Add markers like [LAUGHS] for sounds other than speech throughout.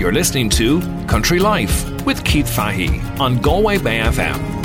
You're listening to Country Life with Keith Fahey on Galway Bay FM.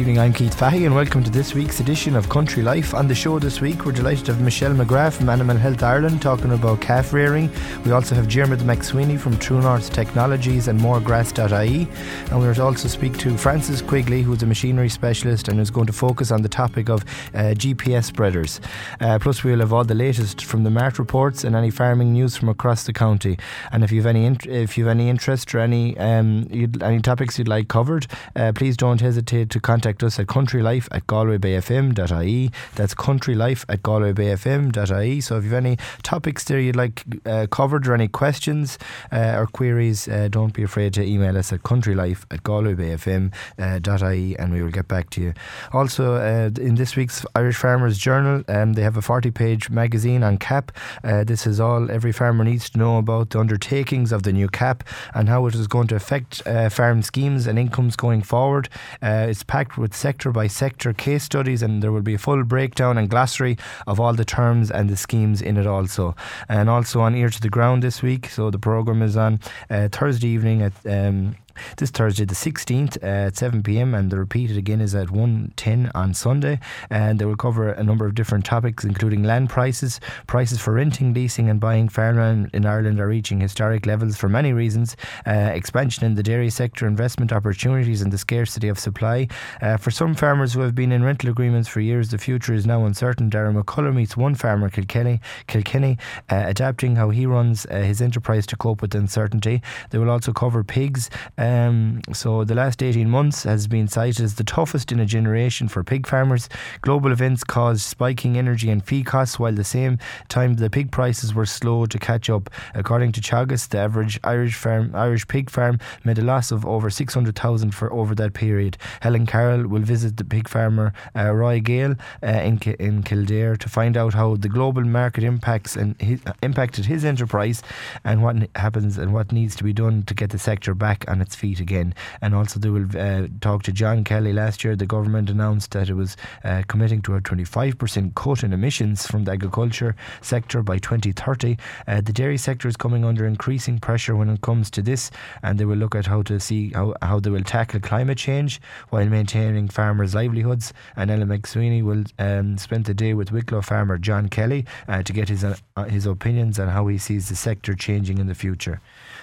Good evening, I'm Keith Fahey, and welcome to this week's edition of Country Life. On the show this week, we're delighted to have Michelle McGrath from Animal Health Ireland talking about calf rearing. We also have Jeremy McSweeney from True North Technologies and moregrass.ie. And we'll also speak to Francis Quigley, who's a machinery specialist and is going to focus on the topic of uh, GPS spreaders. Uh, plus, we'll have all the latest from the MART reports and any farming news from across the county. And if you've any int- if you've any interest or any um, any topics you'd like covered, uh, please don't hesitate to contact contact us at countrylife at galwaybayfm.ie. That's countrylife at galwaybayfm.ie. So if you have any topics there you'd like uh, covered or any questions uh, or queries, uh, don't be afraid to email us at countrylife at galwaybayfm.ie and we will get back to you. Also, uh, in this week's Irish Farmers Journal, um, they have a 40 page magazine on CAP. Uh, this is all every farmer needs to know about the undertakings of the new CAP and how it is going to affect uh, farm schemes and incomes going forward. it's packed with sector by sector case studies, and there will be a full breakdown and glossary of all the terms and the schemes in it also. And also on Ear to the Ground this week. So the programme is on uh, Thursday evening at um, this Thursday, the 16th, uh, at 7 pm, and the repeated again is at 1.10 on Sunday. And they will cover a number of different topics, including land prices. Prices for renting, leasing, and buying farmland in Ireland are reaching historic levels for many reasons. Uh, expansion in the dairy sector, investment opportunities, and the scarcity of supply. Uh, for some farmers who have been in rental agreements for years, the future is now uncertain. Darren McCullough meets one farmer, Kilkenny, Kilkenny uh, adapting how he runs uh, his enterprise to cope with uncertainty. They will also cover pigs. Um, so the last 18 months has been cited as the toughest in a generation for pig farmers. Global events caused spiking energy and feed costs, while at the same time the pig prices were slow to catch up. According to Teagasc, the average Irish farm, Irish pig farm made a loss of over 600,000 for over that period. Helen Carroll will visit the pig farmer uh, Roy Gale uh, in, in Kildare to find out how the global market impacts and his, impacted his enterprise and what happens and what needs to be done to get the sector back on its feet again. And also, they will uh, talk to John Kelly. Last year, the government announced that it was uh, committing to a 25% cut in emissions from the agriculture sector by 2030. Uh, the dairy sector is coming under increasing pressure when it comes to this, and they will look at how to see how, how they will tackle climate change while maintaining farmers' livelihoods. And Ella McSweeney will um, spend the day with Wicklow farmer John Kelly uh, to get his uh, his opinions on how he sees the sector changing in the future.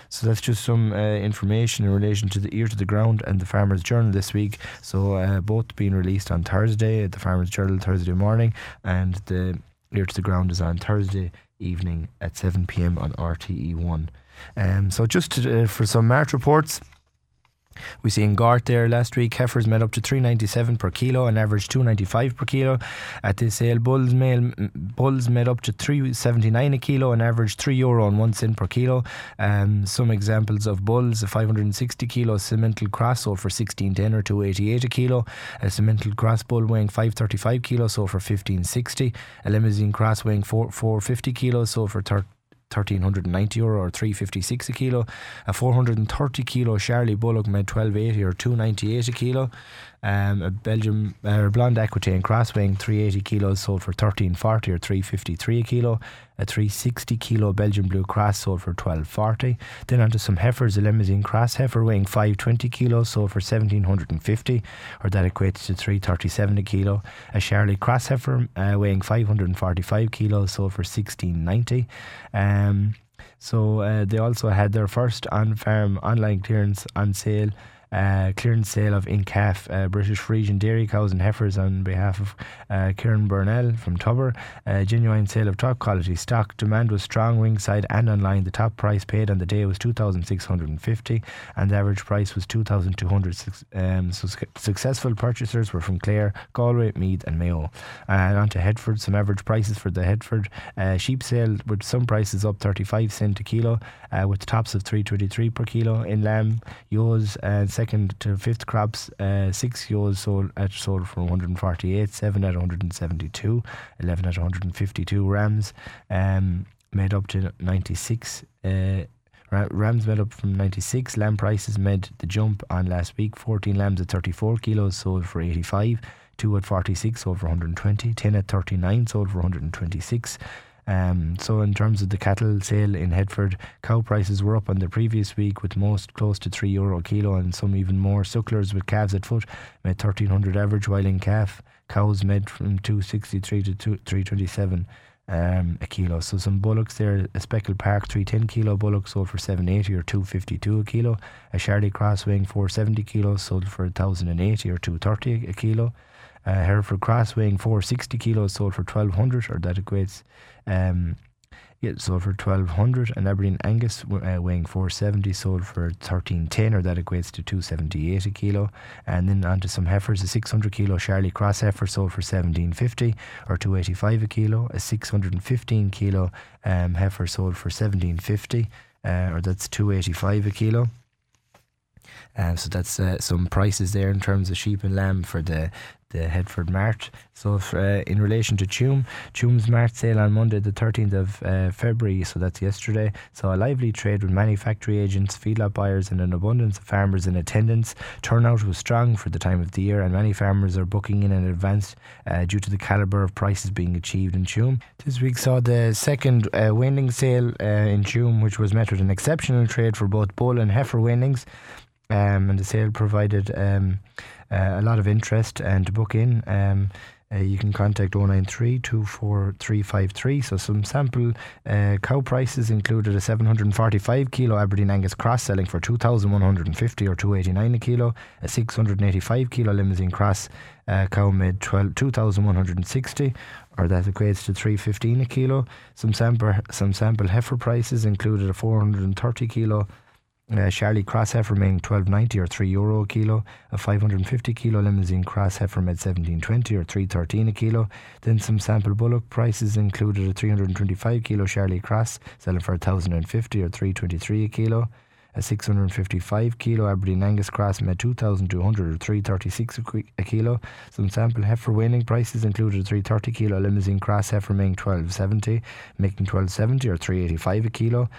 So that's just some uh, information in relation to the Ear to the Ground and the Farmers Journal this week. So uh, both being released on Thursday, at the Farmers Journal Thursday morning, and the Ear to the Ground is on Thursday evening at 7 pm on RTE1. Um, so just to, uh, for some MART reports. We see in Gort there last week, heifers made up to 397 per kilo and average 295 per kilo. At this sale, bulls, male, bulls made up to 379 a kilo and average 3 euro and 1 cent per kilo. Um, some examples of bulls, a 560 kilo Simmental cross sold for 1610 or 288 a kilo. A Simmental cross bull weighing 535 kilos sold for 1560. A Limousin cross weighing 4, 450 kilos sold for 30 1390 euro or 356 a kilo. A 430 kilo Charlie Bullock made 1280 or 298 a kilo. Um, a Belgium uh, blonde Aquitaine crosswing 380 kilos sold for 1340 or 353 a kilo. A 360 kilo Belgian blue cross sold for 1240. Then onto some heifers, a Limousin cross heifer weighing 520 kilos sold for 1750 or that equates to 337 a kilo. A Charlie cross heifer uh, weighing 545 kilos sold for 1690. Um, so uh, they also had their first on-farm online clearance on sale uh, clearance sale of Incaf uh, British Friesian dairy cows and heifers on behalf of uh, Kieran Burnell from Tubber. Uh, genuine sale of top quality stock. Demand was strong ringside and online. The top price paid on the day was 2650 and the average price was 2200 um, so successful purchasers were from Clare, Galway, Meath and Mayo. And on to Headford, some average prices for the Headford uh, sheep sale with some prices up 35 cent a kilo uh, with tops of 323 per kilo. In lamb, ewes and second to fifth crops, uh, six ewes sold at sold for 148, seven at 172, 11 at 152 rams, um, made up to 96. Uh, Rams made up from 96. Lamb prices made the jump on last week. 14 lambs at 34 kilos sold for 85. 2 at 46 sold for 120. 10 at 39 sold for 126. Um, so in terms of the cattle sale in Headford, cow prices were up on the previous week with most close to three euro a kilo and some even more. Sucklers with calves at foot made thirteen hundred average, while in calf cows made from two sixty three to three twenty seven um, a kilo. So some bullocks there, a speckled park 310 kilo bullock sold for 780 or 252 a kilo. A cross weighing 470 kilos sold for 1080 or 230 a kilo. A Hereford cross weighing 460 kilos sold for 1200 or that equates um, yeah, sold for 1200 and Aberdeen Angus uh, weighing 470 sold for 1310 or that equates to 278 a kilo. And then onto some heifers a 600 kilo Charolais Cross heifer sold for 1750 or 285 a kilo. A 615 kilo um, heifer sold for 1750 uh, or that's 285 a kilo. Um, so that's uh, some prices there in terms of sheep and lamb for the the Headford Mart. So, if, uh, in relation to Tuam, Tuam's Mart sale on Monday, the 13th of uh, February, so that's yesterday, saw a lively trade with many factory agents, feedlot buyers, and an abundance of farmers in attendance. Turnout was strong for the time of the year, and many farmers are booking in in advance uh, due to the calibre of prices being achieved in Tuam. This week saw the second uh, sale uh, in Tuam, which was met with an exceptional trade for both bull and heifer weanings um, and the sale provided um, uh, a lot of interest. And to book in, um, uh, you can contact 093 24353. So, some sample uh, cow prices included a 745 kilo Aberdeen Angus cross selling for 2150 or 289 a kilo, a 685 kilo Limousin cross uh, cow made 12, 2160 or that equates to 315 a kilo. Some sample, some sample heifer prices included a 430 kilo uh, Charolais Cross heifer made 12.90 or 3 euro a kilo. A 550 kilo Limousin Cross heifer made 17.20 or 3.13 a kilo. Then some sample bullock prices included a 325 kilo Charolais Cross selling for 1,050 or 3.23 a kilo. A 655 kilo Aberdeen Angus Cross made 2,200 or 336 a kilo. Some sample heifer weaning prices included a 330 kilo Limousin Cross heifer making 1270, making 1270 or 385 a kilo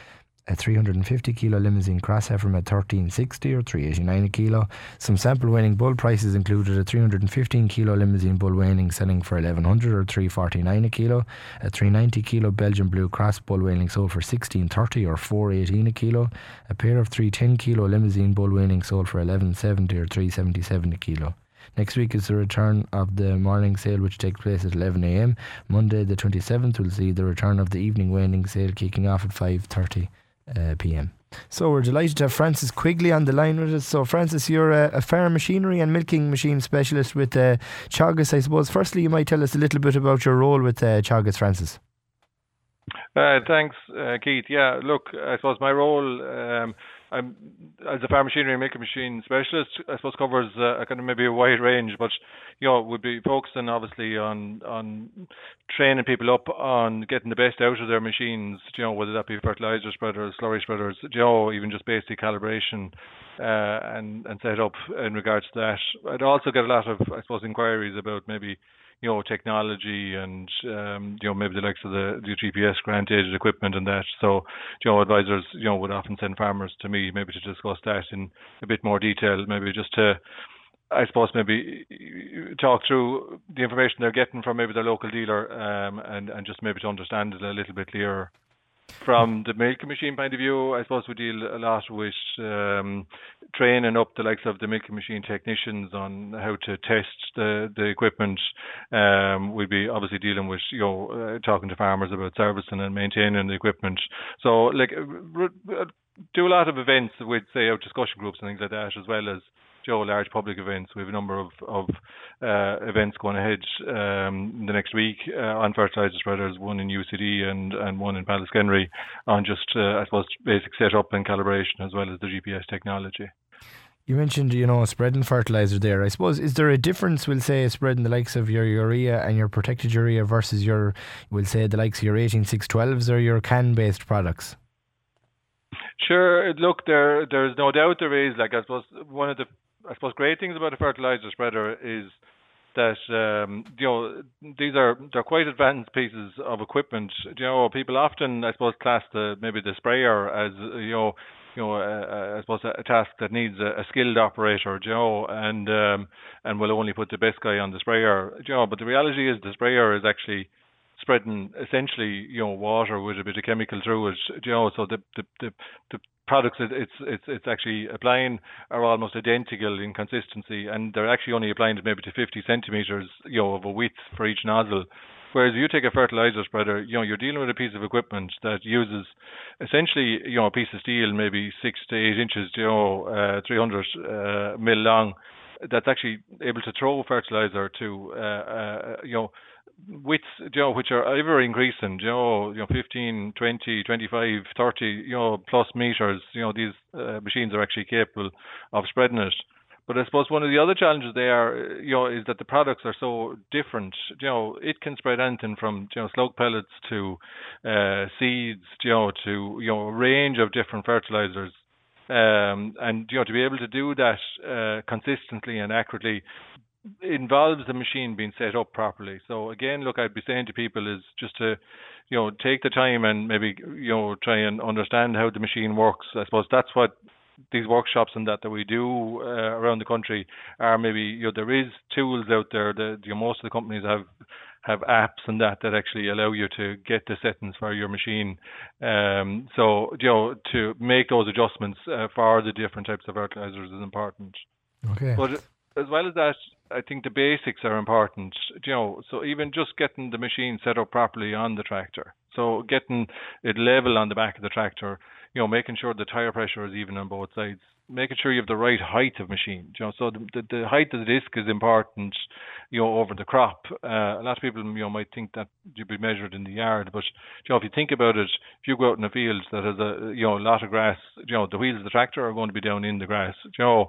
a 350 kilo Limousin cross heifer at 1360 or 389 a kilo. Some sample weaning bull prices included a 315 kilo Limousin bull weaning selling for 1100 or 349 a kilo. A 390 kilo Belgian blue cross bull weaning sold for 1630 or 418 a kilo. A pair of 310 kilo Limousin bull weaning sold for 1170 or 377 a kilo. Next week is the return of the morning sale, which takes place at 11am. Monday, the 27th, will see the return of the evening weaning sale kicking off at 5.30 uh, p.m. So we're delighted to have Francis Quigley on the line with us. So Francis, you're a, a farm machinery and milking machine specialist with uh, Teagasc, I suppose. Firstly, you might tell us a little bit about your role with uh, Teagasc, Francis. Uh, thanks, uh, Keith. Yeah, look, I suppose my role um, I'm as a farm machinery and milking machine specialist, I suppose covers uh, a kind of maybe a wide range, but you know would be focusing obviously on on training people up on getting the best out of their machines. You know whether that be fertilizer spreaders, slurry spreaders, you know even just basic calibration uh, and and set up in regards to that. I'd also get a lot of I suppose inquiries about maybe you know, technology and, um, you know, maybe the likes of the, the GPS grant aided equipment and that. So, you know, advisors, you know, would often send farmers to me maybe to discuss that in a bit more detail, maybe just to, I suppose maybe talk through the information they're getting from maybe their local dealer, um, and, and just maybe to understand it a little bit clearer. From the milking machine point of view, I suppose we deal a lot with um, training up the likes of the milking machine technicians on how to test the the equipment. Um, we'd be obviously dealing with you know uh, talking to farmers about servicing and maintaining the equipment. So like uh, do a lot of events with say out discussion groups and things like that, as well as Joe, large public events. We have a number of, of uh, events going ahead um, the next week uh, on fertilizer spreaders, one in UCD and, and one in Pallaskenry on just, uh, I suppose, basic setup and calibration as well as the GPS technology. You mentioned, you know, spreading fertilizer there. I suppose is there a difference? We'll say spreading the likes of your urea and your protected urea versus your, we'll say the likes of your 18612s or your can-based products. Sure. Look, there, there's no doubt there is. Like I suppose one of the I suppose great things about a fertilizer spreader is that um, you know these are they're quite advanced pieces of equipment. You know, people often I suppose class the maybe the sprayer as you know you know, uh, I suppose a, task that needs a, a skilled operator, you know, and um, and will only put the best guy on the sprayer, you know. But the reality is the sprayer is actually spreading essentially, you know, water with a bit of chemical through it. You know, so the the the, the products it, it's it's it's actually applying are almost identical in consistency, and they're actually only applying maybe to 50 centimeters, you know, of a width for each nozzle. Whereas you take a fertilizer spreader, you know, you're dealing with a piece of equipment that uses essentially, you know, a piece of steel, maybe six to eight inches, you know, uh, 300 uh, mil long, that's actually able to throw fertilizer to, uh, uh, you know, widths, you know, which are ever increasing, you know, you know, 15, 20, 25, 30, you know, plus meters, you know, these uh, machines are actually capable of spreading it. But I suppose one of the other challenges there, you know, is that the products are so different. You know, it can spread anything from you know slug pellets to uh, seeds, you know, to you know a range of different fertilizers. Um, and you know to be able to do that uh, consistently and accurately involves the machine being set up properly. So again, look, I'd be saying to people is just to, you know, take the time and maybe you know try and understand how the machine works. I suppose that's what these workshops and that that we do uh, around the country are maybe you know there is tools out there that you know, most of the companies have have apps and that that actually allow you to get the settings for your machine. Um, so you know to make those adjustments uh, for the different types of fertilizers is important. Okay. But as well as that, I think the basics are important. You know, so even just getting the machine set up properly on the tractor, so getting it level on the back of the tractor, you know, making sure the tire pressure is even on both sides, making sure you have the right height of machine. You know, so the, the, the height of the disc is important. You know, over the crop. Uh, a lot of people, you know, might think that you'd be measured in the yard, but you know, if you think about it, if you go out in a field that has a you know a lot of grass, you know, the wheels of the tractor are going to be down in the grass. You know,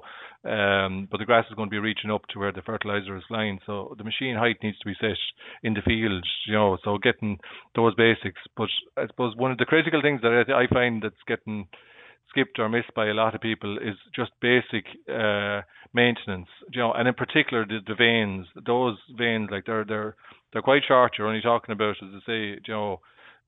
um, but the grass is going to be reaching up to where the fertilizer is lying. So the machine height needs to be set in the field. You know, so getting those basics. But I suppose one of the critical things that I, I find that's getting skipped or missed by a lot of people is just basic uh, maintenance. You know, and in particular the, the vanes. Those vanes, like they're they're they're quite short. You're only talking about, as I say, you know.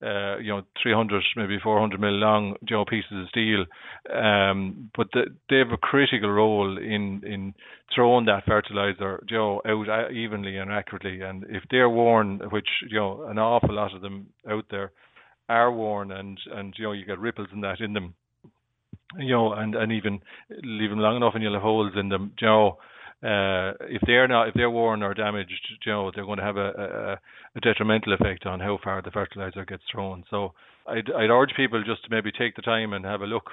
Uh, you know, 300, maybe 400 mil long, you know, pieces of steel. Um, but the, they have a critical role in in throwing that fertilizer, you know, out evenly and accurately. And if they're worn, which you know, an awful lot of them out there are worn, and and you know, you get ripples in that in them you know, and, and even leave them long enough and you'll have holes in them, you know. Uh, if they're not, if they're worn or damaged, you know, they're going to have a, a, a detrimental effect on how far the fertilizer gets thrown. So I'd, I'd urge people just to maybe take the time and have a look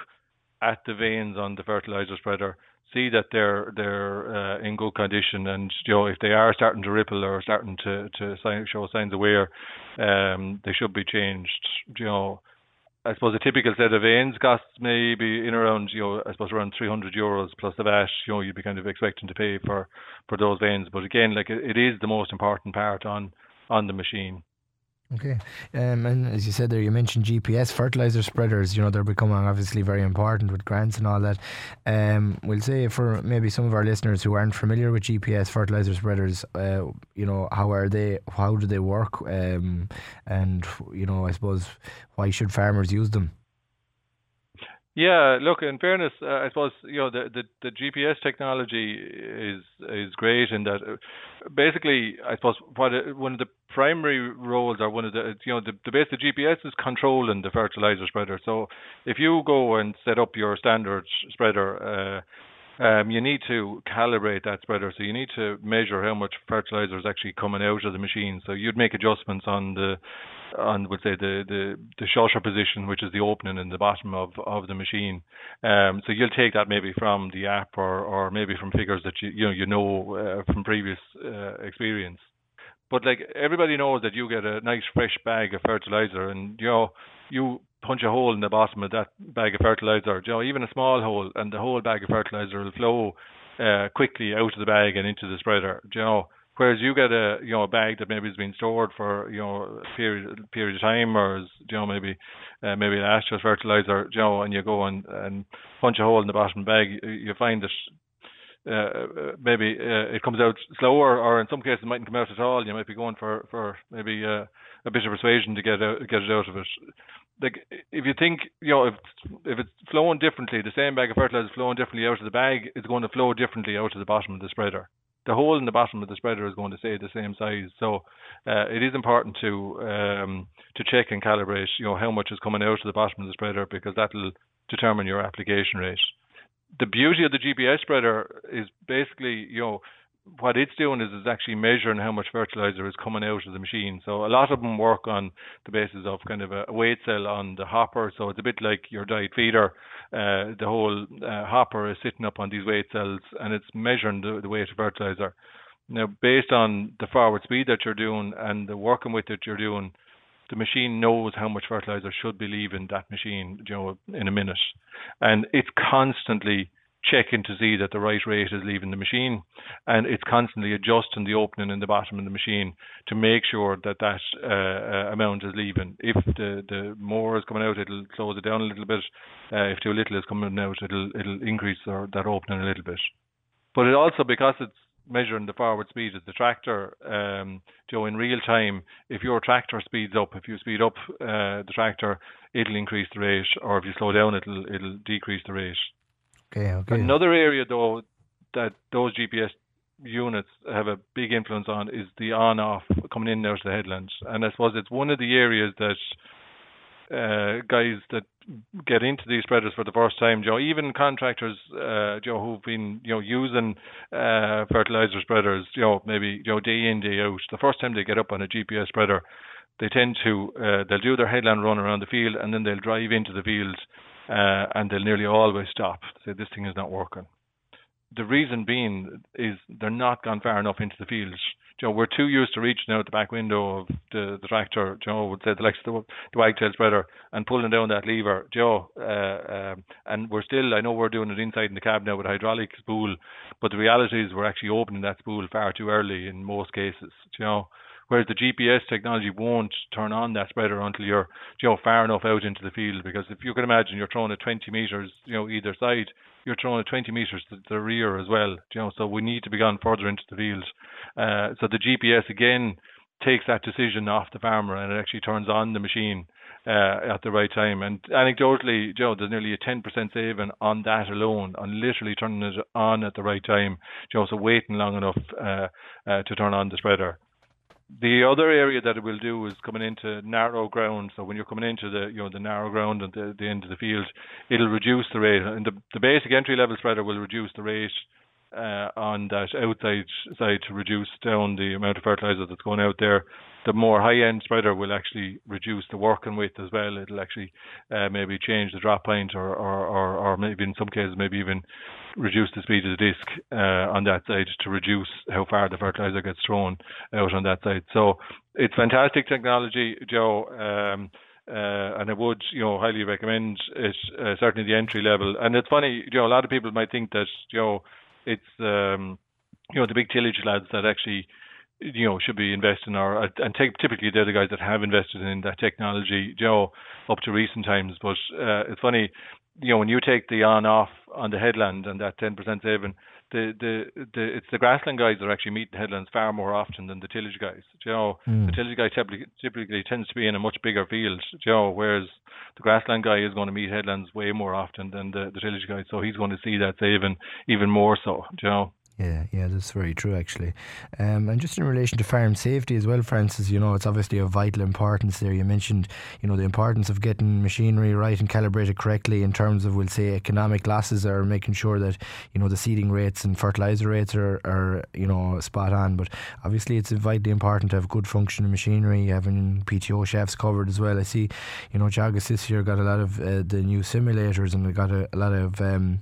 at the vanes on the fertilizer spreader, see that they're they're uh, in good condition, and you know if they are starting to ripple or starting to to sign, show signs of wear, um, they should be changed. You know, I suppose a typical set of vanes costs maybe in around, you know, I suppose around 300 euros plus the VAT. You know, you'd be kind of expecting to pay for for those vanes. But again, like it, it is the most important part on on the machine. Okay, um, and as you said there, you mentioned GPS fertilizer spreaders. You know they're becoming obviously very important with grants and all that. Um, we'll say for maybe some of our listeners who aren't familiar with GPS fertilizer spreaders, uh, you know how are they? How do they work? Um, and you know, I suppose why should farmers use them? Yeah, look. In fairness, uh, I suppose you know the, the, the GPS technology is is great in that. Uh, basically, I suppose what uh, one of the primary roles are one of the you know the the base the GPS is controlling the fertilizer spreader. So if you go and set up your standard spreader. Um, you need to calibrate that spreader. So you need to measure how much fertilizer is actually coming out of the machine. So you'd make adjustments on the on would say the the the shutter position, which is the opening in the bottom of of the machine. Um, so you'll take that maybe from the app or or maybe from figures that you you know you know uh, from previous uh, experience. But like everybody knows that you get a nice fresh bag of fertilizer, and you know you punch a hole in the bottom of that bag of fertilizer, you know, even a small hole, and the whole bag of fertilizer will flow uh, quickly out of the bag and into the spreader. You know, whereas you get a you know a bag that maybe has been stored for you know a period period of time, or is, you know maybe uh, maybe last year's fertilizer, you know, and you go and, and punch a hole in the bottom bag, you find that uh, uh, maybe uh, it comes out slower, or in some cases it mightn't come out at all. You might be going for for maybe uh, a bit of persuasion to get out, get it out of it. Like if you think you know if if it's flowing differently, the same bag of fertilizer is flowing differently out of the bag, it's going to flow differently out of the bottom of the spreader. the hole in the bottom of the spreader is going to stay the same size. So uh, it is important to um, to check and calibrate, you know, how much is coming out of the bottom of the spreader because that'll determine your application rate. The beauty of the GPS spreader is basically, you know, what it's doing is it's actually measuring how much fertilizer is coming out of the machine. So a lot of them work on the basis of kind of a weight cell on the hopper. So it's a bit like your diet feeder. Uh, the whole uh, hopper is sitting up on these weight cells and it's measuring the, the weight of fertilizer. Now, based on the forward speed that you're doing and the working with that you're doing, the machine knows how much fertilizer should be leaving that machine, you know, in a minute, and it's constantly checking to see that the right rate is leaving the machine, and it's constantly adjusting the opening in the bottom of the machine to make sure that that uh, amount is leaving. If the the more is coming out, it'll close it down a little bit. Uh, if too little is coming out, it'll it'll increase that opening a little bit. But it also because it's measuring the forward speed of the tractor, um, Joe, in real time, if your tractor speeds up, if you speed up uh, the tractor, it'll increase the rate, or if you slow down, it'll it'll decrease the rate. Okay, okay. Another area though that those GPS units have a big influence on is the on-off coming in and the headlands, and I suppose it's one of the areas that uh, guys that get into these spreaders for the first time, Joe, even contractors, uh, Joe, who've been, you know, using uh, fertilizer spreaders, you know, maybe, you know, day in, day out, the first time they get up on a GPS spreader, they tend to, uh, they'll do their headland run around the field and then they'll drive into the field uh, and they'll nearly always stop. Say this thing is not working. The reason being is they're not gone far enough into the field. Joe, we're too used to reaching out the back window of the, the tractor. Joe would say the of the, the wagtail spreader and pulling down that lever. Joe, uh, um, and we're still. I know we're doing it inside in the cab now with hydraulic spool, but the reality is we're actually opening that spool far too early in most cases. You know, Whereas the GPS technology won't turn on that spreader until you're, you know, far enough out into the field. Because if you can imagine, you're throwing it 20 meters, you know, either side, you're throwing it 20 meters to the rear as well. You know, so we need to be gone further into the field. Uh, so the GPS again takes that decision off the farmer and it actually turns on the machine uh, at the right time. And anecdotally, Joe, there's nearly a 10% saving on that alone, on literally turning it on at the right time. Joe, so waiting long enough uh, uh, to turn on the spreader the other area that it will do is coming into narrow ground. So when you're coming into the you know the narrow ground at the, the end of the field, it'll reduce the rate. And the, the basic entry level spreader will reduce the rate uh, on that outside side to reduce down the amount of fertilizer that's going out there. The more high end spreader will actually reduce the working width as well. It'll actually uh, maybe change the drop point or, or, or, or, maybe in some cases maybe even reduce the speed of the disc uh, on that side to reduce how far the fertilizer gets thrown out on that side. So it's fantastic technology, Joe. Um, uh, and I would, you know, highly recommend it. Uh, certainly the entry level. And it's funny, you know, a lot of people might think that, you know, it's um, you know the big tillage lads that actually you know should be investing or and take, typically they're the guys that have invested in that technology you know up to recent times. But uh, it's funny you know when you take the on off on the headland and that 10% saving the, the the it's the grassland guys that actually meeting headlands far more often than the tillage guys. Do You know, mm. the tillage guy typically typically tends to be in a much bigger field. You know, whereas the grassland guy is going to meet headlands way more often than the, the tillage guy, so he's going to see that saving even more so. You know. Yeah, yeah, that's very true actually. Um, and just in relation to farm safety as well, Francis, you know, it's obviously of vital importance there. You mentioned, you know, the importance of getting machinery right and calibrated correctly in terms of, we'll say, economic losses or making sure that, you know, the seeding rates and fertilizer rates are, are you know, spot on. But obviously, it's vitally important to have good functioning machinery, having PTO shafts covered as well. I see, you know, Teagasc this year got a lot of uh, the new simulators and got a, a lot of, um,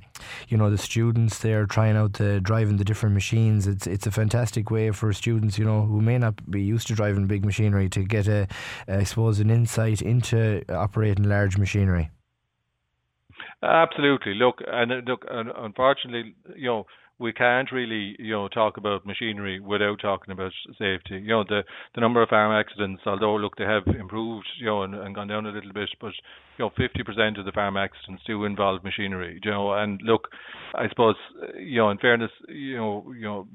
you know, the students there trying out the driving the different machines. It's it's a fantastic way for students, you know, who may not be used to driving big machinery to get a, I suppose, an insight into operating large machinery. Absolutely. Look, and uh, look, unfortunately, you know, we can't really, you know, talk about machinery without talking about safety. You know, the the number of farm accidents, although look, they have improved, you know, and, and gone down a little bit, but you know, 50% of the farm accidents do involve machinery. You know, and look, I suppose, you know, in fairness, you know, you know,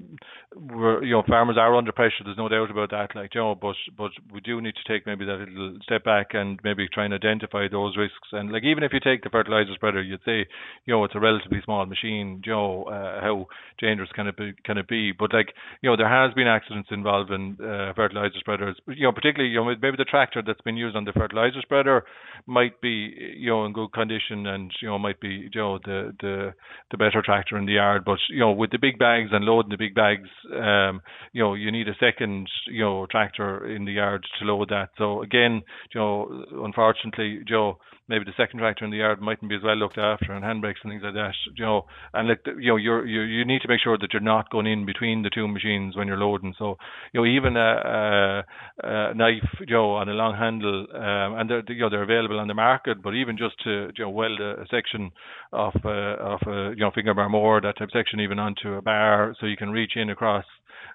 we're, you know, farmers are under pressure. There's no doubt about that. Like, you know, but but we do need to take maybe that little step back and maybe try and identify those risks. And like, even if you take the fertilizer spreader, you'd say, you know, it's a relatively small machine. You know, uh, how dangerous can it be? Can it be? But like you know, there has been accidents involving uh, fertilizer spreaders. You know, particularly you know maybe the tractor that's been used on the fertilizer spreader might be you know in good condition and you know might be you know the the the better tractor in the yard. But you know with the big bags and loading the big bags, um, you know you need a second you know tractor in the yard to load that. So again, you know, unfortunately, Joe, maybe the second tractor in the yard mightn't be as well looked after, and handbrakes and things like that. You know, and like you know, you're you you need to make sure that you're not going in between the two machines when you're loading. So you know, even a, a, a knife, you know, on a long handle, um, and they're you know they're available on the market, but even just to you know weld a, a section of uh, of a you know finger bar more that type section even onto a bar, so you can reach in across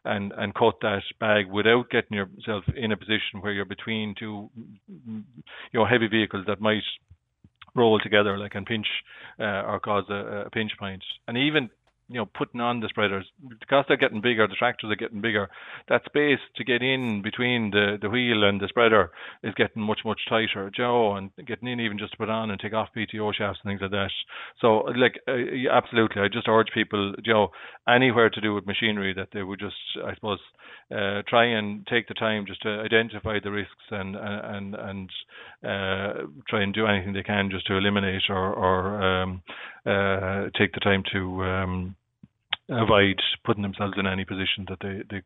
and and cut that bag without getting yourself in a position where you're between two you know heavy vehicles that might roll together like and pinch uh, or cause a, a pinch point. And even you know putting on the spreaders. Because they're getting bigger the tractors are getting bigger. That space to get in between the the wheel and the spreader is getting much much tighter. Joe and getting in even just to put on and take off pto shafts and things like that. So like uh, absolutely. I just urge people joe anywhere to do with machinery that they would just i suppose uh, try and take the time just to identify the risks and and and uh, try and do anything they can just to eliminate or or um, uh, take the time to um, avoid putting themselves in any position that they they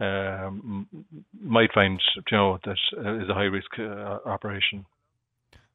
um, might find you know that uh, a high risk uh, operation.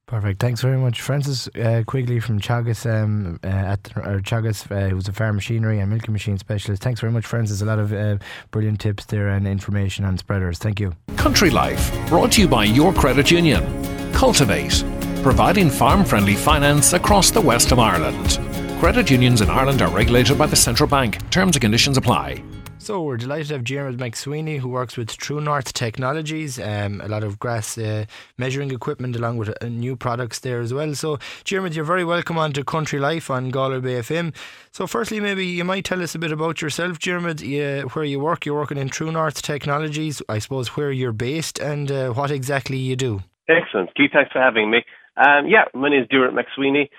Perfect. Thanks very much, Francis uh, Quigley from Teagasc um, uh, at or Teagasc, uh, who's a farm machinery and milking machine specialist. Thanks very much, Francis. A lot of uh, brilliant tips there and information on spreaders. Thank you. Country Life, brought to you by your credit union. Cultivate, providing farm-friendly finance across the west of Ireland. Credit unions in Ireland are regulated by the central bank. Terms and conditions apply. So we're delighted to have Jeremy McSweeney, who works with True North Technologies, um, a lot of grass uh, measuring equipment along with uh, new products there as well. So, Jeremy, you're very welcome on to Country Life on Galway Bay FM. So, firstly, maybe you might tell us a bit about yourself, Jeremy, uh, where you work. You're working in True North Technologies, I suppose, where you're based and uh, what exactly you do. Excellent. Keith, thanks for having me. Um, yeah, my name is Dermot McSweeney.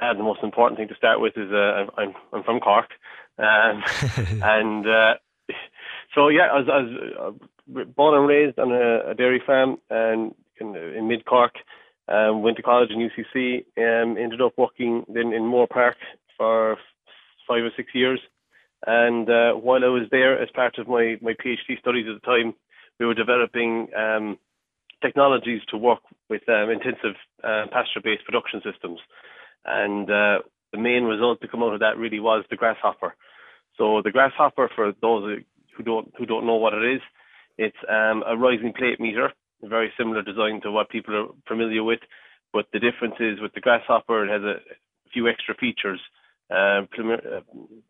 Uh, the most important thing to start with is uh, I'm, I'm from Cork. Um, [LAUGHS] and uh, so yeah, I was, I was uh, born and raised on a, a dairy farm and in, in mid Cork. Um, went to college in UCC. Um, ended up working then in Moorepark for five or six years. And uh, while I was there, as part of my my PhD studies at the time, we were developing um, technologies to work with um, intensive uh, pasture-based production systems. And uh, the main result to come out of that really was the grasshopper. So the grasshopper, for those who don't who don't know what it is, it's um, a rising plate meter, a very similar design to what people are familiar with. But the difference is with the grasshopper, it has a few extra features. Uh,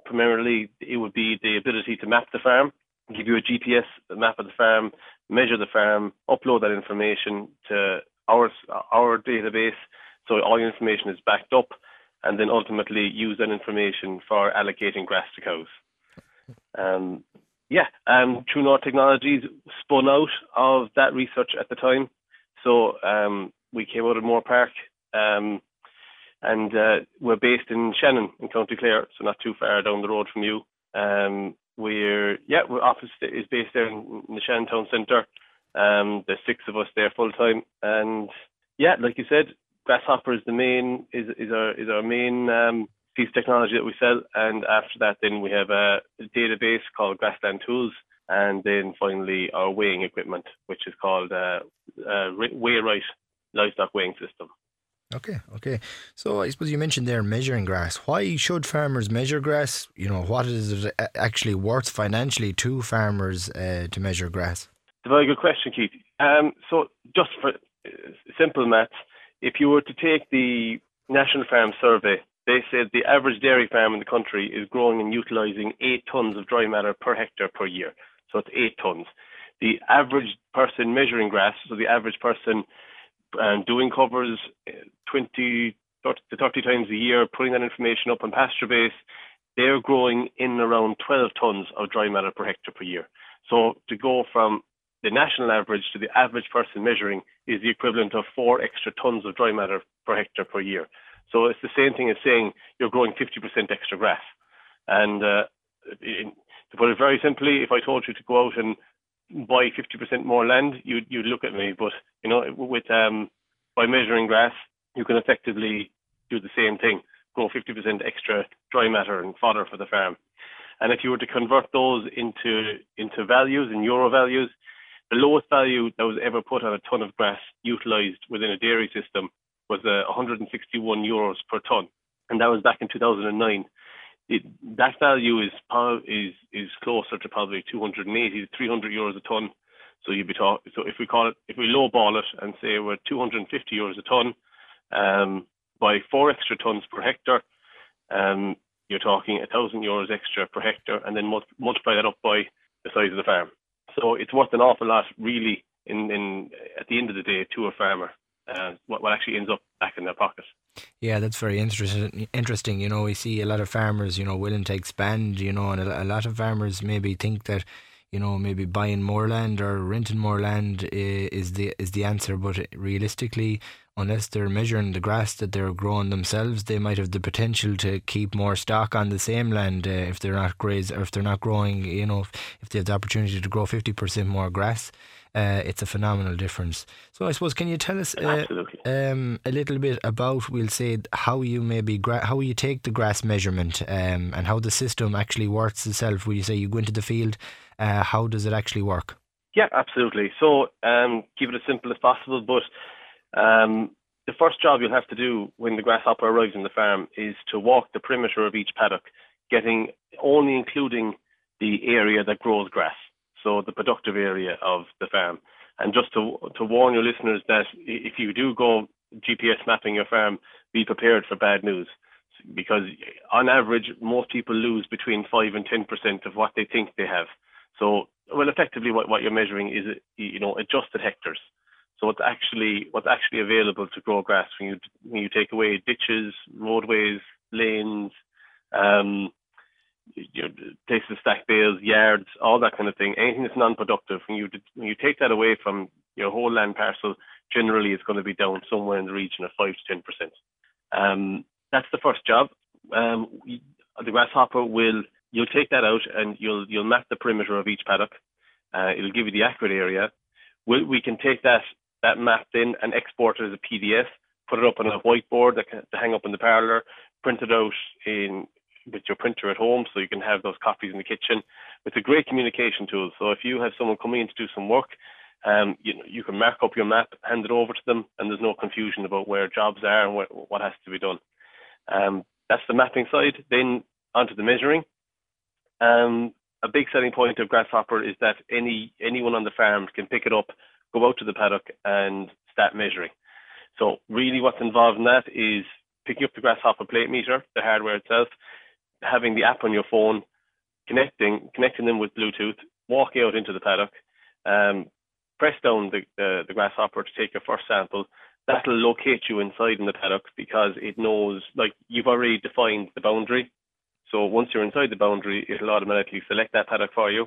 primarily, it would be the ability to map the farm, give you a GPS map of the farm, measure the farm, upload that information to our our database, so all your information is backed up, and then ultimately use that information for allocating grass to cows. Um, yeah, um, True North Technologies spun out of that research at the time. So um, we came out of Moorepark, um, and uh, we're based in Shannon in County Clare, so not too far down the road from you. Um, we're yeah, our office is based there in, the Shannon Town Centre. Um, there's six of us there full time, and yeah, like you said, Grasshopper is the main is is our is our main um, piece of technology that we sell, and after that, then we have a database called Grassland Tools, and then finally our weighing equipment, which is called uh, uh, Weigh-Right livestock weighing system. Okay, okay. So I suppose you mentioned there measuring grass. Why should farmers measure grass? You know, what is it actually worth financially to farmers uh, to measure grass? It's a very good question, Keith. Um, so just for uh, simple maths, if you were to take the National Farm Survey, they said the average dairy farm in the country is growing and utilising eight tonnes of dry matter per hectare per year. So it's eight tonnes. The average person measuring grass, so the average person um, doing covers uh, 20 30 to 30 times a year, putting that information up on PastureBase, they're growing in around 12 tonnes of dry matter per hectare per year. So to go from the national average to the average person measuring is the equivalent of four extra tonnes of dry matter per hectare per year. So it's the same thing as saying you're growing 50% extra grass. And uh, in, to put it very simply, if I told you to go out and buy 50% more land, you'd you'd look at me. But you know, with um, by measuring grass, you can effectively do the same thing, grow 50% extra dry matter and fodder for the farm. And if you were to convert those into into values in euro values, the lowest value that was ever put on a ton of grass utilized within a dairy system was uh, 161 euros per ton, and that was back in 2009. It, that value is is is closer to probably 280 to 300 euros a ton. So you'd be talking. So if we call it, if we lowball it and say we're 250 euros a ton, um, by four extra tons per hectare, um, you're talking a thousand euros extra per hectare, and then multiply that up by the size of the farm. So it's worth an awful lot, really, in, in at the end of the day, to a farmer. Uh, what, what actually ends up back in their pocket. Yeah, that's very interesting. Interesting, you know, we see a lot of farmers, you know, willing to expand, you know, and a, a lot of farmers maybe think that you know maybe buying more land or renting more land is the is the answer but realistically unless they're measuring the grass that they're growing themselves, they might have the potential to keep more stock on the same land uh, if they're not graze or if they're not growing. You know, if, if they have the opportunity to grow fifty percent more grass. Uh, it's a phenomenal difference. So I suppose, can you tell us uh, um, a little bit about, we'll say, how you maybe gra- how you take the grass measurement um, and how the system actually works itself? Will you say you go into the field? Uh, how does it actually work? Yeah, absolutely. So um, keep it as simple as possible, but um, the first job you'll have to do when the grasshopper arrives in the farm is to walk the perimeter of each paddock, getting only including the area that grows grass, so the productive area of the farm. And just to to warn your listeners that if you do go GPS mapping your farm, be prepared for bad news, because on average most people lose between five and ten percent of what they think they have. So, well, effectively, what, what you're measuring is you know adjusted hectares. So what's actually what's actually available to grow grass when you when you take away ditches, roadways, lanes, um, you know, places stack bales, yards, all that kind of thing. Anything that's non-productive, when you when you take that away from your whole land parcel, generally it's going to be down somewhere in the region of five to ten percent. Um, that's the first job. Um, the grasshopper will you'll take that out and you'll you'll map the perimeter of each paddock. Uh, it'll give you the accurate area. we we can take that that mapped in and export it as a PDF, put it up on a whiteboard that can, to hang up in the parlor, print it out in with your printer at home so you can have those copies in the kitchen. It's a great communication tool. So if you have someone coming in to do some work, um, you know, you can mark up your map, hand it over to them, and there's no confusion about where jobs are and wh- what has to be done. Um, that's the mapping side. Then onto the measuring. Um, a big selling point of Grasshopper is that any anyone on the farm can pick it up go out to the paddock and start measuring. So really what's involved in that is picking up the grasshopper plate meter, the hardware itself, having the app on your phone, connecting connecting them with Bluetooth, walking out into the paddock, um, press down the, uh, the grasshopper to take your first sample. That'll locate you inside in the paddock because it knows, like you've already defined the boundary. So once you're inside the boundary, it'll automatically select that paddock for you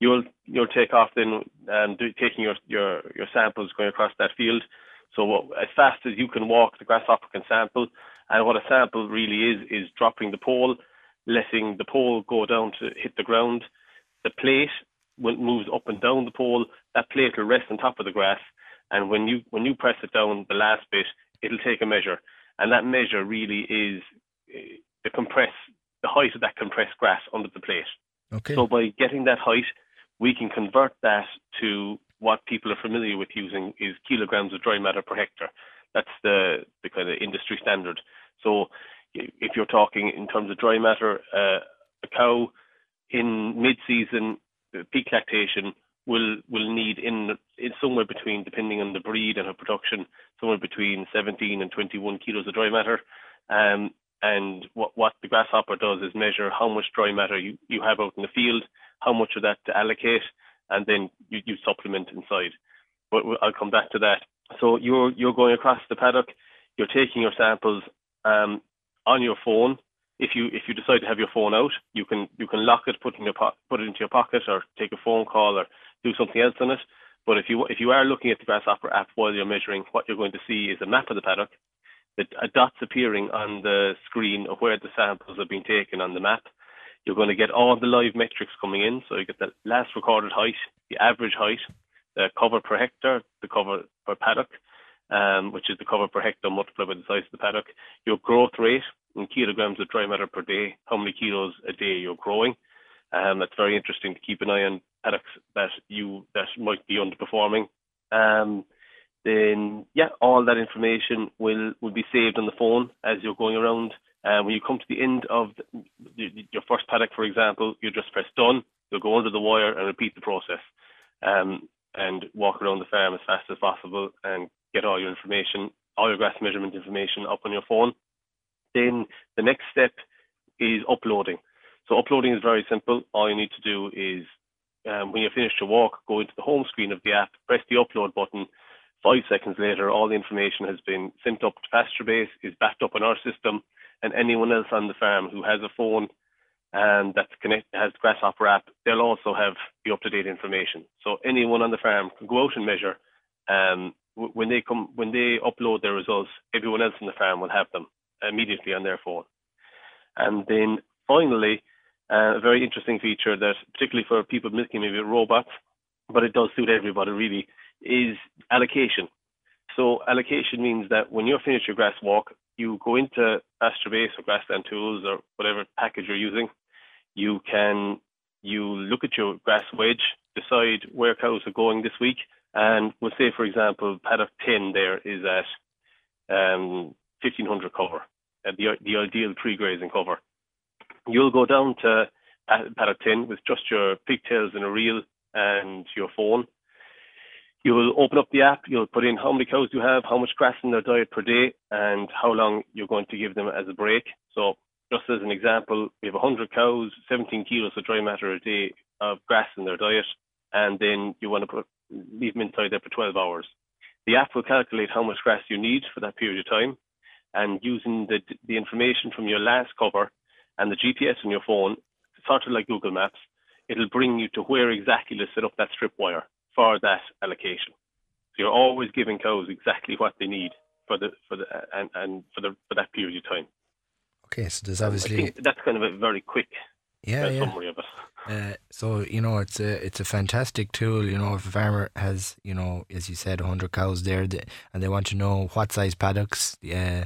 you'll you'll take off then and do, taking your, your your samples going across that field. So as fast as you can walk, the grasshopper can sample. And what a sample really is is dropping the pole, letting the pole go down to hit the ground. The plate when moves up and down the pole, that plate will rest on top of the grass. And when you when you press it down, the last bit, it'll take a measure, and that measure really is eh, the compress the height of that compressed grass under the plate. Okay. So by getting that height, we can convert that to what people are familiar with using is kilograms of dry matter per hectare. That's the, the kind of industry standard. So if you're talking in terms of dry matter, uh, a cow in mid-season peak lactation will will need in in somewhere between, depending on the breed and her production, somewhere between 17 and 21 kilos of dry matter. Um, and what what the grasshopper does is measure how much dry matter you, you have out in the field how much of that to allocate, and then you, you supplement inside. But I'll come back to that. So you're you're going across the paddock, you're taking your samples um, on your phone. If you if you decide to have your phone out, you can you can lock it, put it in your po- put it into your pocket, or take a phone call, or do something else on it. But if you if you are looking at the Grasshopper app while you're measuring, what you're going to see is a map of the paddock, the dots appearing on the screen of where the samples have been taken on the map, You're going to get all the live metrics coming in. So you get the last recorded height, the average height, the cover per hectare, the cover per paddock, um, which is the cover per hectare multiplied by the size of the paddock, your growth rate in kilograms of dry matter per day, how many kilos a day you're growing. Um, that's very interesting to keep an eye on paddocks that you that might be underperforming. Um, then yeah, all that information will will be saved on the phone as you're going around. Uh, when you come to the end of the, the, your first paddock, for example, you just press done. You'll go under the wire and repeat the process, um, and walk around the farm as fast as possible and get all your information, all your grass measurement information up on your phone. Then the next step is uploading. So uploading is very simple. All you need to do is um, when you finish your walk, go into the home screen of the app, press the upload button. Five seconds later, all the information has been sent up to PastureBase, is backed up on our system, and anyone else on the farm who has a phone and that's connected has the Grasshopper app, they'll also have the up-to-date information. So anyone on the farm can go out and measure. Um, when they come, when they upload their results, everyone else in the farm will have them immediately on their phone. And then finally, uh, a very interesting feature that, particularly for people milking maybe robots, but it does suit everybody really, is allocation. So allocation means that when you're finished your grass walk, you go into PastureBase or Grassland Tools or whatever package you're using. You can you look at your grass wedge, decide where cows are going this week, and we'll say, for example, paddock 10 there is at um, 1500 cover, uh, the the ideal pre-grazing cover you'll go down to paddock 10 with just your pigtails and a reel and your phone. You'll open up the app, you'll put in how many cows you have, how much grass in their diet per day, and how long you're going to give them as a break. So, just as an example, we have 100 cows, 17 kilos of dry matter a day of grass in their diet, and then you want to put, leave them inside there for 12 hours. The app will calculate how much grass you need for that period of time, and using the, the information from your last cover, and the GPS on your phone, sort of like Google Maps, it'll bring you to where exactly to set up that strip wire for that allocation. So you're always giving cows exactly what they need for the for the and, and for the for that period of time. Okay, so there's obviously that's kind of a very quick yeah, uh, yeah. summary of it. Uh, so you know it's a it's a fantastic tool. You know if a farmer has you know as you said 100 cows there and they want to know what size paddocks. Uh,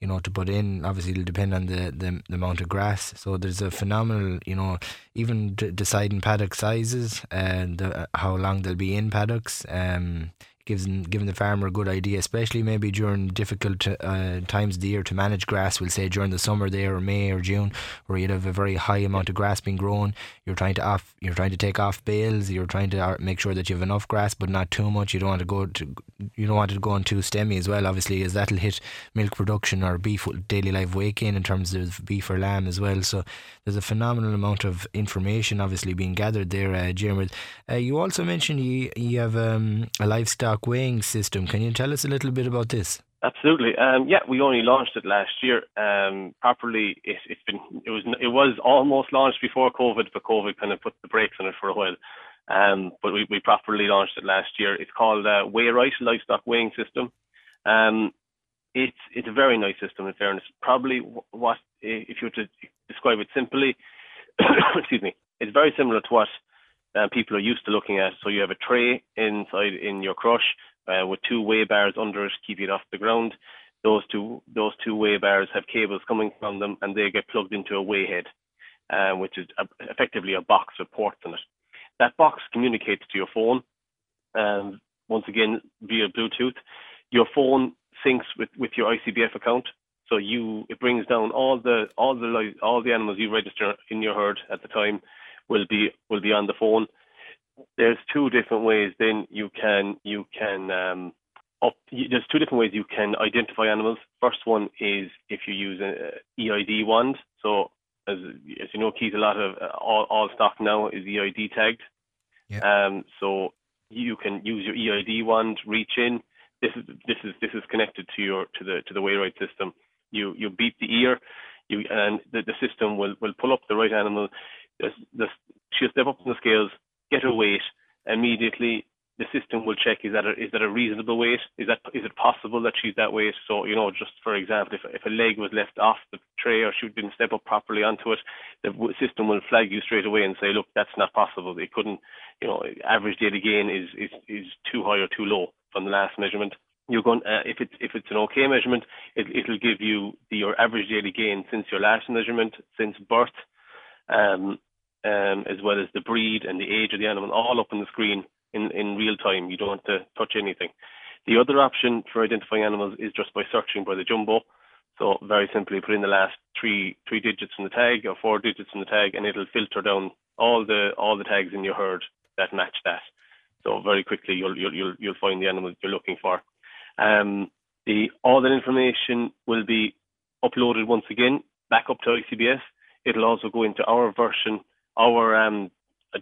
you know, to put in. Obviously, it'll depend on the, the, the amount of grass. So there's a phenomenal, you know, even d- deciding paddock sizes and uh, how long they'll be in paddocks. Um, gives giving the farmer a good idea, especially maybe during difficult uh, times of the year to manage grass. We'll say during the summer there, or May or June, where you'd have a very high amount of grass being grown. You're trying to off, you're trying to take off bales. You're trying to uh, make sure that you have enough grass, but not too much. You don't want to go to, you don't want it to go on too stemmy as well. Obviously, as that'll hit milk production or beef daily live weight in in terms of beef or lamb as well. So there's a phenomenal amount of information obviously being gathered there, uh, Jeremy. Uh, you also mentioned you you have um, a livestock weighing system. Can you tell us a little bit about this? Absolutely. Um, yeah, we only launched it last year. Um, properly, it, has been it was it was almost launched before COVID, but COVID kind of put the brakes on it for a while. Um, but we, we properly launched it last year. It's called uh, WeighRight Livestock Weighing System. Um, it's it's a very nice system. In fairness, probably what if you were to describe it simply, [COUGHS] excuse me, it's very similar to what uh, people are used to looking at. So you have a tray inside in your crush uh, with two weigh bars under it, keeping it off the ground. Those two those two weigh bars have cables coming from them, and they get plugged into a weigh head, uh, which is a, effectively a box with ports in it. That box communicates to your phone, um, once again via Bluetooth. Your phone syncs with, with your ICBF account, so you it brings down all the all the all the animals you register in your herd at the time will be will be on the phone. There's two different ways. Then you can you can um, up. There's two different ways you can identify animals. First one is if you use an EID wand. So as as you know, Keith, a lot of uh, all, all stock now is EID tagged. Yeah. Um, so you can use your EID wand, reach in. This is this is this is connected to your to the to the WeighRight system. You you beat the ear, you and the, the system will will pull up the right animal. She'll step up on the scales, get her weight immediately. the system will check is that a, is that a reasonable weight? Is that is it possible that she's that weight? So you know, just for example, if if a leg was left off the tray or she didn't step up properly onto it, the system will flag you straight away and say, look, that's not possible. It couldn't, you know, average daily gain is is is too high or too low from the last measurement. You're going uh, if it's if it's an okay measurement, it it'll give you the, your average daily gain since your last measurement, since birth, um, um, as well as the breed and the age of the animal, all up on the screen in, in real time. You don't want to touch anything. The other option for identifying animals is just by searching by the jumbo. So very simply, put in the last three three digits in the tag or four digits in the tag, and it'll filter down all the all the tags in your herd that match that. So very quickly, you'll you'll you'll, you'll find the animal you're looking for. Um, the all that information will be uploaded once again back up to ICBF. It'll also go into our version, our um,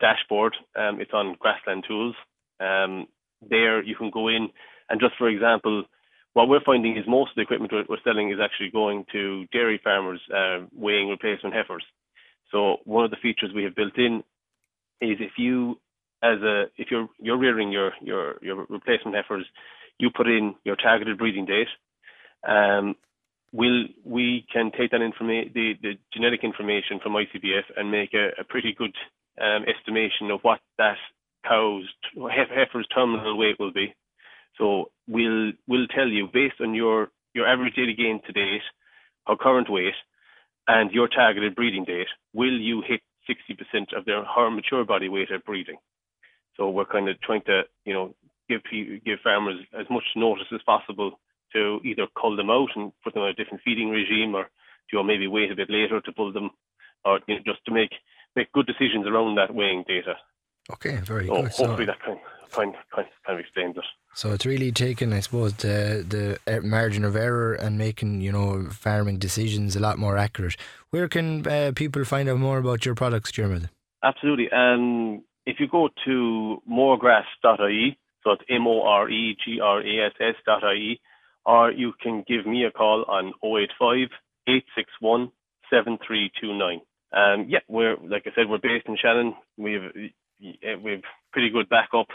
dashboard. Um, it's on Grassland Tools. Um, there you can go in and just for example, what we're finding is most of the equipment we're selling is actually going to dairy farmers uh, weighing replacement heifers. So one of the features we have built in is if you as a if you're you're rearing your your your replacement heifers, you put in your targeted breeding date. Um, we'll we can take that information the, the genetic information from ICBF and make a, a pretty good um, estimation of what that cow's heifer's terminal weight will be. So we'll we'll tell you based on your your average daily gain to date, or current weight, and your targeted breeding date, will you hit 60% of their her mature body weight at breeding? So we're kind of trying to you know give give farmers as much notice as possible to either cull them out and put them on a different feeding regime, or you know maybe wait a bit later to pull them, or you know, just to make make good decisions around that weighing data. Okay, very so good. Hopefully so, that kind, kind, kind, kind of explains it. So it's really taking, I suppose, the the margin of error and making you know farming decisions a lot more accurate. Where can uh, people find out more about your products, Jeremy? Absolutely. Um, if you go to moregrass.ie, so it's M O R E G R A S S.ie, or you can give me a call on 085 861 7329. Um, yeah, we're like I said, we're based in Shannon. We've we've pretty good backup.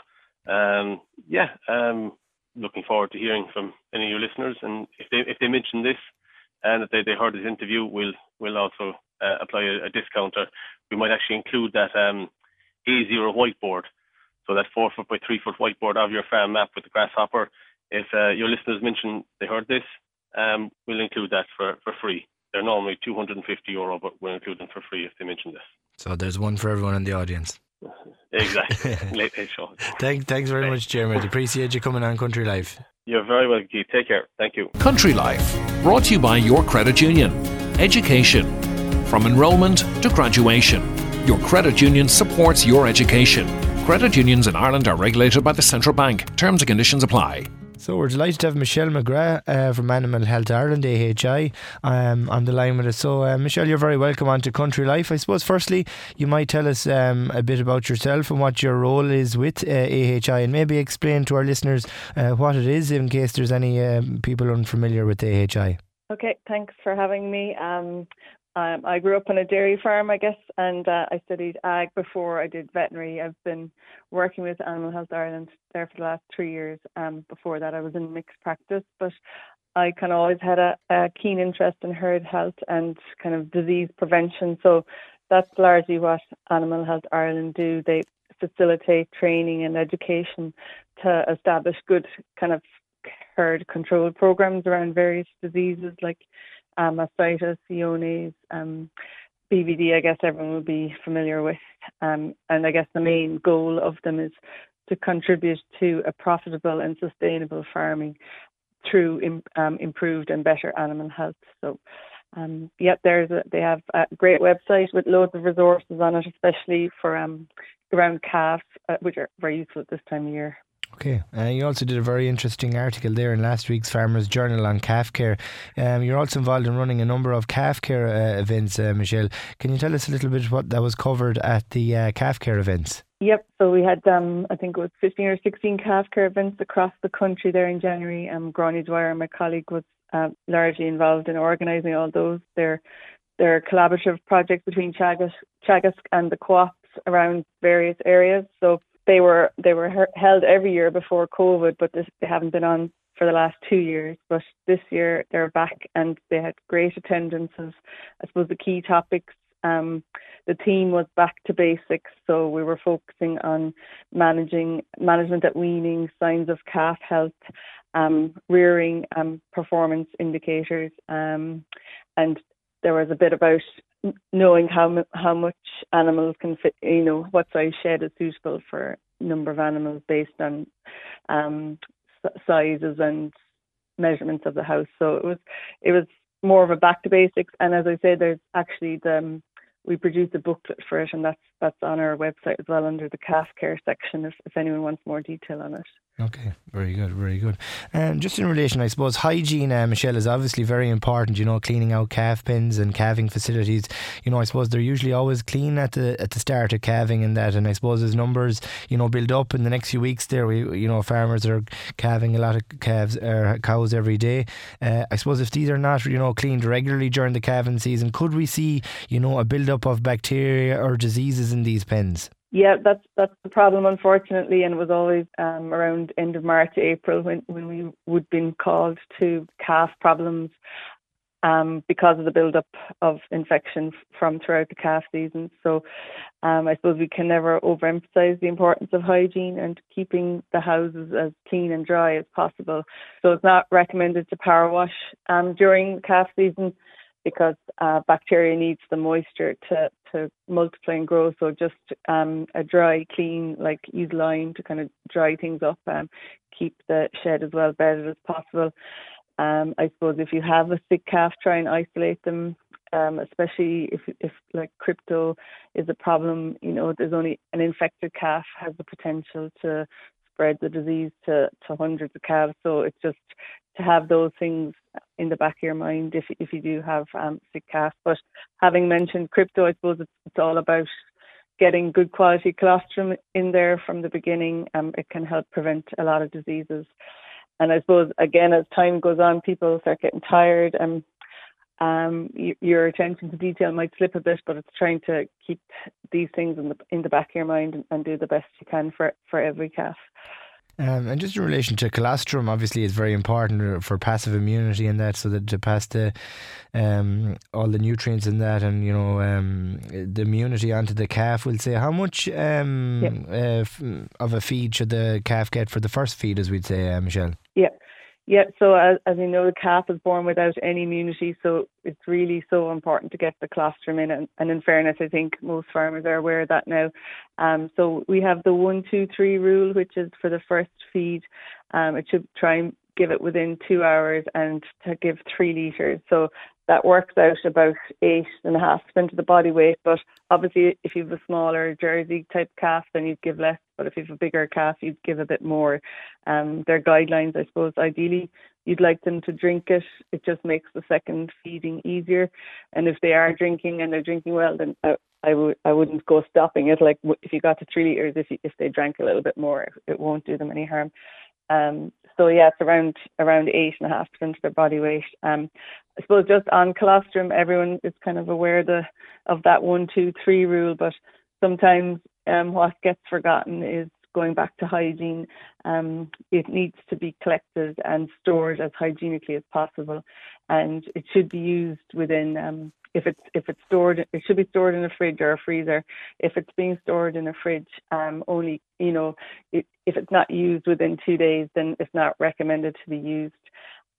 Um, yeah, um, looking forward to hearing from any of your listeners. And if they if they mention this and that they, they heard this interview, we'll we'll also uh, apply a, a discounter. We might actually include that um, A0 whiteboard, so that four foot by three foot whiteboard of your farm map with the grasshopper. If uh, your listeners mention they heard this, um, we'll include that for, for free. They're normally 250 euro, but we'll include them for free if they mention this. So there's one for everyone in the audience. [LAUGHS] exactly. [LAUGHS] Late late show. Thank, thanks very much, Jeremy. Appreciate you coming on Country Life. You're very welcome, Keith. Take care. Thank you. Country Life, brought to you by your credit union. Education. From enrolment to graduation, your credit union supports your education. Credit unions in Ireland are regulated by the Central Bank. Terms and conditions apply. So we're delighted to have Michelle McGrath uh, from Animal Health Ireland, AHI, um, on the line with us. So, uh, Michelle, you're very welcome on to Country Life. I suppose, firstly, you might tell us um, a bit about yourself and what your role is with uh, AHI, and maybe explain to our listeners uh, what it is in case there's any um, people unfamiliar with AHI. Okay, thanks for having me. Um, um, I grew up on a dairy farm, I guess, and uh, I studied ag before I did veterinary. I've been working with Animal Health Ireland there for the last three years. Um, before that, I was in mixed practice, but I kind of always had a, a keen interest in herd health and kind of disease prevention. So that's largely what Animal Health Ireland do. They facilitate training and education to establish good kind of herd control programs around various diseases like um, mastitis, Johne's, um, BVD, I guess everyone will be familiar with. Um, and I guess the main goal of them is to contribute to a profitable and sustainable farming through um, improved and better animal health. So, um, yep, there's a, they have a great website with loads of resources on it, especially for um, around calves, uh, which are very useful at this time of year. Okay, uh, you also did a very interesting article there in last week's Farmers Journal on calf care. Um, you're also involved in running a number of calf care uh, events, uh, Michelle. Can you tell us a little bit what that was covered at the uh, calf care events? Yep, so we had, um, I think it was 15 or 16 calf care events across the country there in January. Um, Gráinne Dwyer, my colleague, was uh, largely involved in organising all those. They're, they're collaborative projects between Teagasc, Teagasc and the co-ops around various areas. So they were they were held every year before COVID, but this, they haven't been on for the last two years. But this year they're back and they had great attendance. Of, I suppose the key topics. Um, the theme was back to basics, so we were focusing on managing management at weaning, signs of calf health, um, rearing, um, performance indicators, um, and there was a bit about knowing how how much animals can fit, you know, what size shed is suitable for number of animals based on um, sizes and measurements of the house. So it was it was more of a back to basics. And as I said, there's actually the um, we produced a booklet for it, and that's that's on our website as well under the calf care section. If if anyone wants more detail on it. Okay, very good, very good. And um, just in relation, I suppose hygiene, uh, Michelle, is obviously very important. You know, cleaning out calf pens and calving facilities. You know, I suppose they're usually always clean at the at the start of calving and that. And I suppose as numbers, you know, build up in the next few weeks, there, we, you know, farmers are calving a lot of calves or uh, cows every day. Uh, I suppose if these are not, you know, cleaned regularly during the calving season, could we see, you know, a build up of bacteria or diseases in these pens? Yeah, that's that's the problem, unfortunately, and it was always um, around end of March, April when when we would been called to calf problems um, because of the build-up of infection from throughout the calf season. So, um, I suppose we can never overemphasize the importance of hygiene and keeping the houses as clean and dry as possible. So, it's not recommended to power wash um, during calf season because uh, bacteria needs the moisture to, to multiply and grow. So just um, a dry, clean, like use lime to kind of dry things up and keep the shed as well bedded as possible. Um, I suppose if you have a sick calf, try and isolate them. Um, especially if if like crypto is a problem, you know, there's only an infected calf has the potential to spread the disease to, to hundreds of calves. So it's just to have those things in the back of your mind if if you do have um, sick calves. But having mentioned crypto, I suppose it's, it's all about getting good quality colostrum in there from the beginning. Um, it can help prevent a lot of diseases. And I suppose again, as time goes on, people start getting tired and um, your attention to detail might slip a bit, but it's trying to keep these things in the in the back of your mind and, and do the best you can for for every calf. Um, and just in relation to colostrum, obviously, it's very important for passive immunity and that, so that to pass the um, all the nutrients in that, and you know um, the immunity onto the calf. We'll say how much um, yep. uh, f- of a feed should the calf get for the first feed, as we'd say, uh, Michelle. Yeah, yeah, so as, as you know, the calf is born without any immunity, so it's really so important to get the colostrum in. And, and in fairness, I think most farmers are aware of that now. Um, so we have the one, two, three rule, which is for the first feed. Um, it should try and give it within two hours and to give three litres. So that works out about eight and a half percent of the body weight. But obviously, if you have a smaller Jersey type calf, then you'd give less. But if you have a bigger calf, you'd give a bit more. Um, their guidelines, I suppose, ideally, you'd like them to drink it. It just makes the second feeding easier. And if they are drinking and they're drinking well, then I, I would I wouldn't go stopping it. Like if you got to three liters, if you, if they drank a little bit more, it won't do them any harm. Um, so yeah, it's around around eight and a half percent of their body weight. Um, I suppose just on colostrum, everyone is kind of aware the of that one, two, three rule, but sometimes um, what gets forgotten is going back to hygiene. Um, it needs to be collected and stored as hygienically as possible, and it should be used within um, if it's if it's stored it should be stored in a fridge or a freezer. If it's being stored in a fridge um only you know it, if it's not used within two days then it's not recommended to be used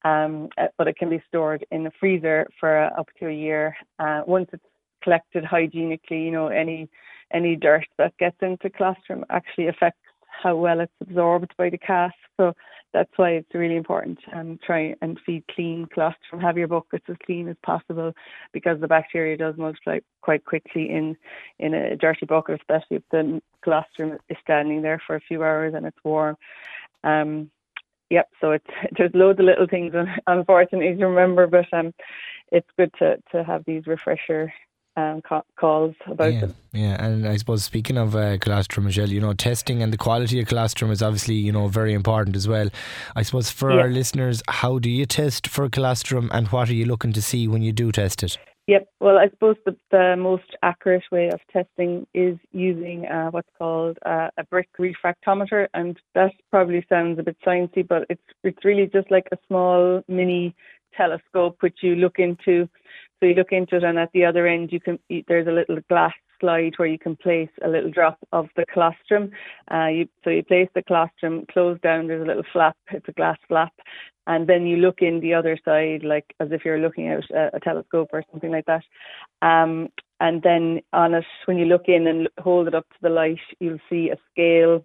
um uh, but it can be stored in a freezer for uh, up to a year. Uh, once it's collected hygienically you know any any dirt that gets into colostrum actually affects how well it's absorbed by the calf so that's why it's really important and um, try and feed clean colostrum. Have your buckets as clean as possible because the bacteria does multiply quite quickly in in a dirty bucket, especially if the colostrum is standing there for a few hours and it's warm. Um, yep. So it's [LAUGHS] there's loads of little things [LAUGHS] unfortunately to remember, but um, it's good to to have these refresher um, calls about yeah, them. Yeah, and I suppose speaking of uh, colostrum, Michelle, you know, testing and the quality of colostrum is obviously you know very important as well. I suppose for yeah. our listeners, how do you test for colostrum, and what are you looking to see when you do test it? Yep. Well, I suppose the, the most accurate way of testing is using uh, what's called uh, a Brix refractometer, and that probably sounds a bit sciencey, but it's it's really just like a small mini telescope which you look into. So you look into it, and at the other end, you can there's a little glass slide where you can place a little drop of the colostrum. Uh, you, so you place the colostrum, close down, there's a little flap, it's a glass flap, and then you look in the other side, like as if you're looking out a, a telescope or something like that. Um, and then on it, when you look in and hold it up to the light, you'll see a scale.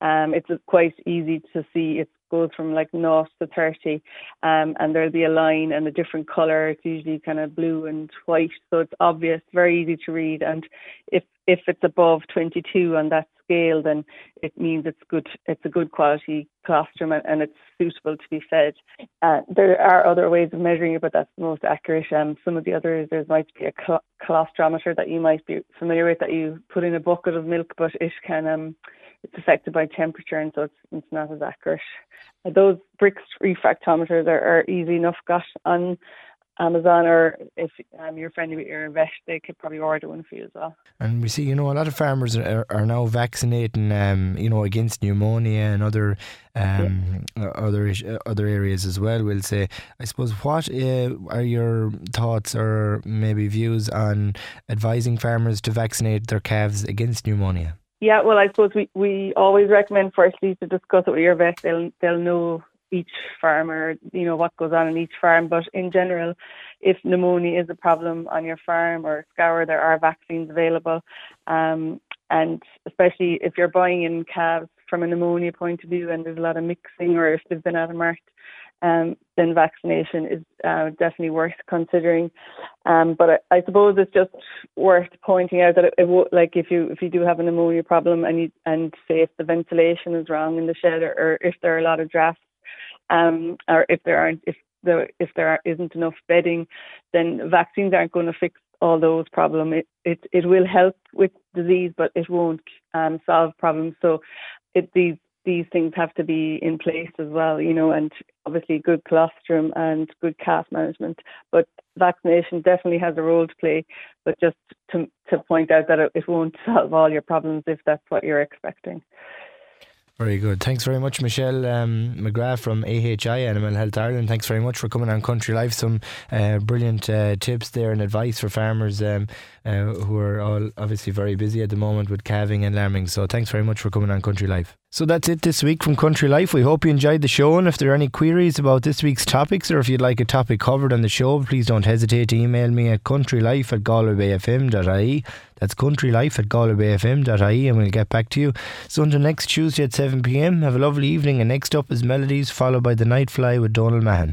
Um, it's quite easy to see. It goes from like naught to 30, um, and there'll be a line and a different color. It's usually kind of blue and white, so it's obvious, very easy to read. And if if it's above 22 on that scale, then it means it's good. It's a good quality colostrum and, and it's suitable to be fed. Uh, there are other ways of measuring it, but that's the most accurate. Um, some of the others, there might be a col- colostrometer that you might be familiar with that you put in a bucket of milk, but it can um, it's affected by temperature, and so it's, it's not as accurate. Those Brix refractometers are, are easy enough got on Amazon or if um, you're friendly with your vet, they could probably order one for you as well. And we see, you know, a lot of farmers are, are now vaccinating, um, you know, against pneumonia and other um, yeah. other other areas as well. We'll say, I suppose, what uh, are your thoughts or maybe views on advising farmers to vaccinate their calves against pneumonia? Yeah, well, I suppose we, we always recommend firstly to discuss it with your vet. They'll they'll know each farmer, you know, what goes on in each farm. But in general, if pneumonia is a problem on your farm or scour, there are vaccines available. Um, and especially if you're buying in calves from a pneumonia point of view and there's a lot of mixing or if they've been out of marked, um, then vaccination is uh, definitely worth considering. Um, but I, I, suppose it's just worth pointing out that it, it like if you if you do have a pneumonia problem and you and say if the ventilation is wrong in the shed or, or if there are a lot of drafts um, or if there aren't if there if there isn't enough bedding, then vaccines aren't going to fix all those problems. It it it will help with disease, but it won't um, solve problems. So it these these things have to be in place as well, you know, and obviously good colostrum and good calf management. But vaccination definitely has a role to play. But just to to point out that it, it won't solve all your problems if that's what you're expecting. Very good. Thanks very much, Michelle um, McGrath from AHI Animal Health Ireland. Thanks very much for coming on Country Life. Some uh, brilliant uh, tips there and advice for farmers um, uh, who are all obviously very busy at the moment with calving and lambing. So thanks very much for coming on Country Life. So that's it this week from Country Life. We hope you enjoyed the show. And if there are any queries about this week's topics or if you'd like a topic covered on the show, please don't hesitate to email me at countrylife at galwaybayfm.ie. That's countrylife at galwaybayfm.ie and we'll get back to you. So until next Tuesday at 7pm, have a lovely evening. And next up is Melodies, followed by The Night Fly with Donald Mahan.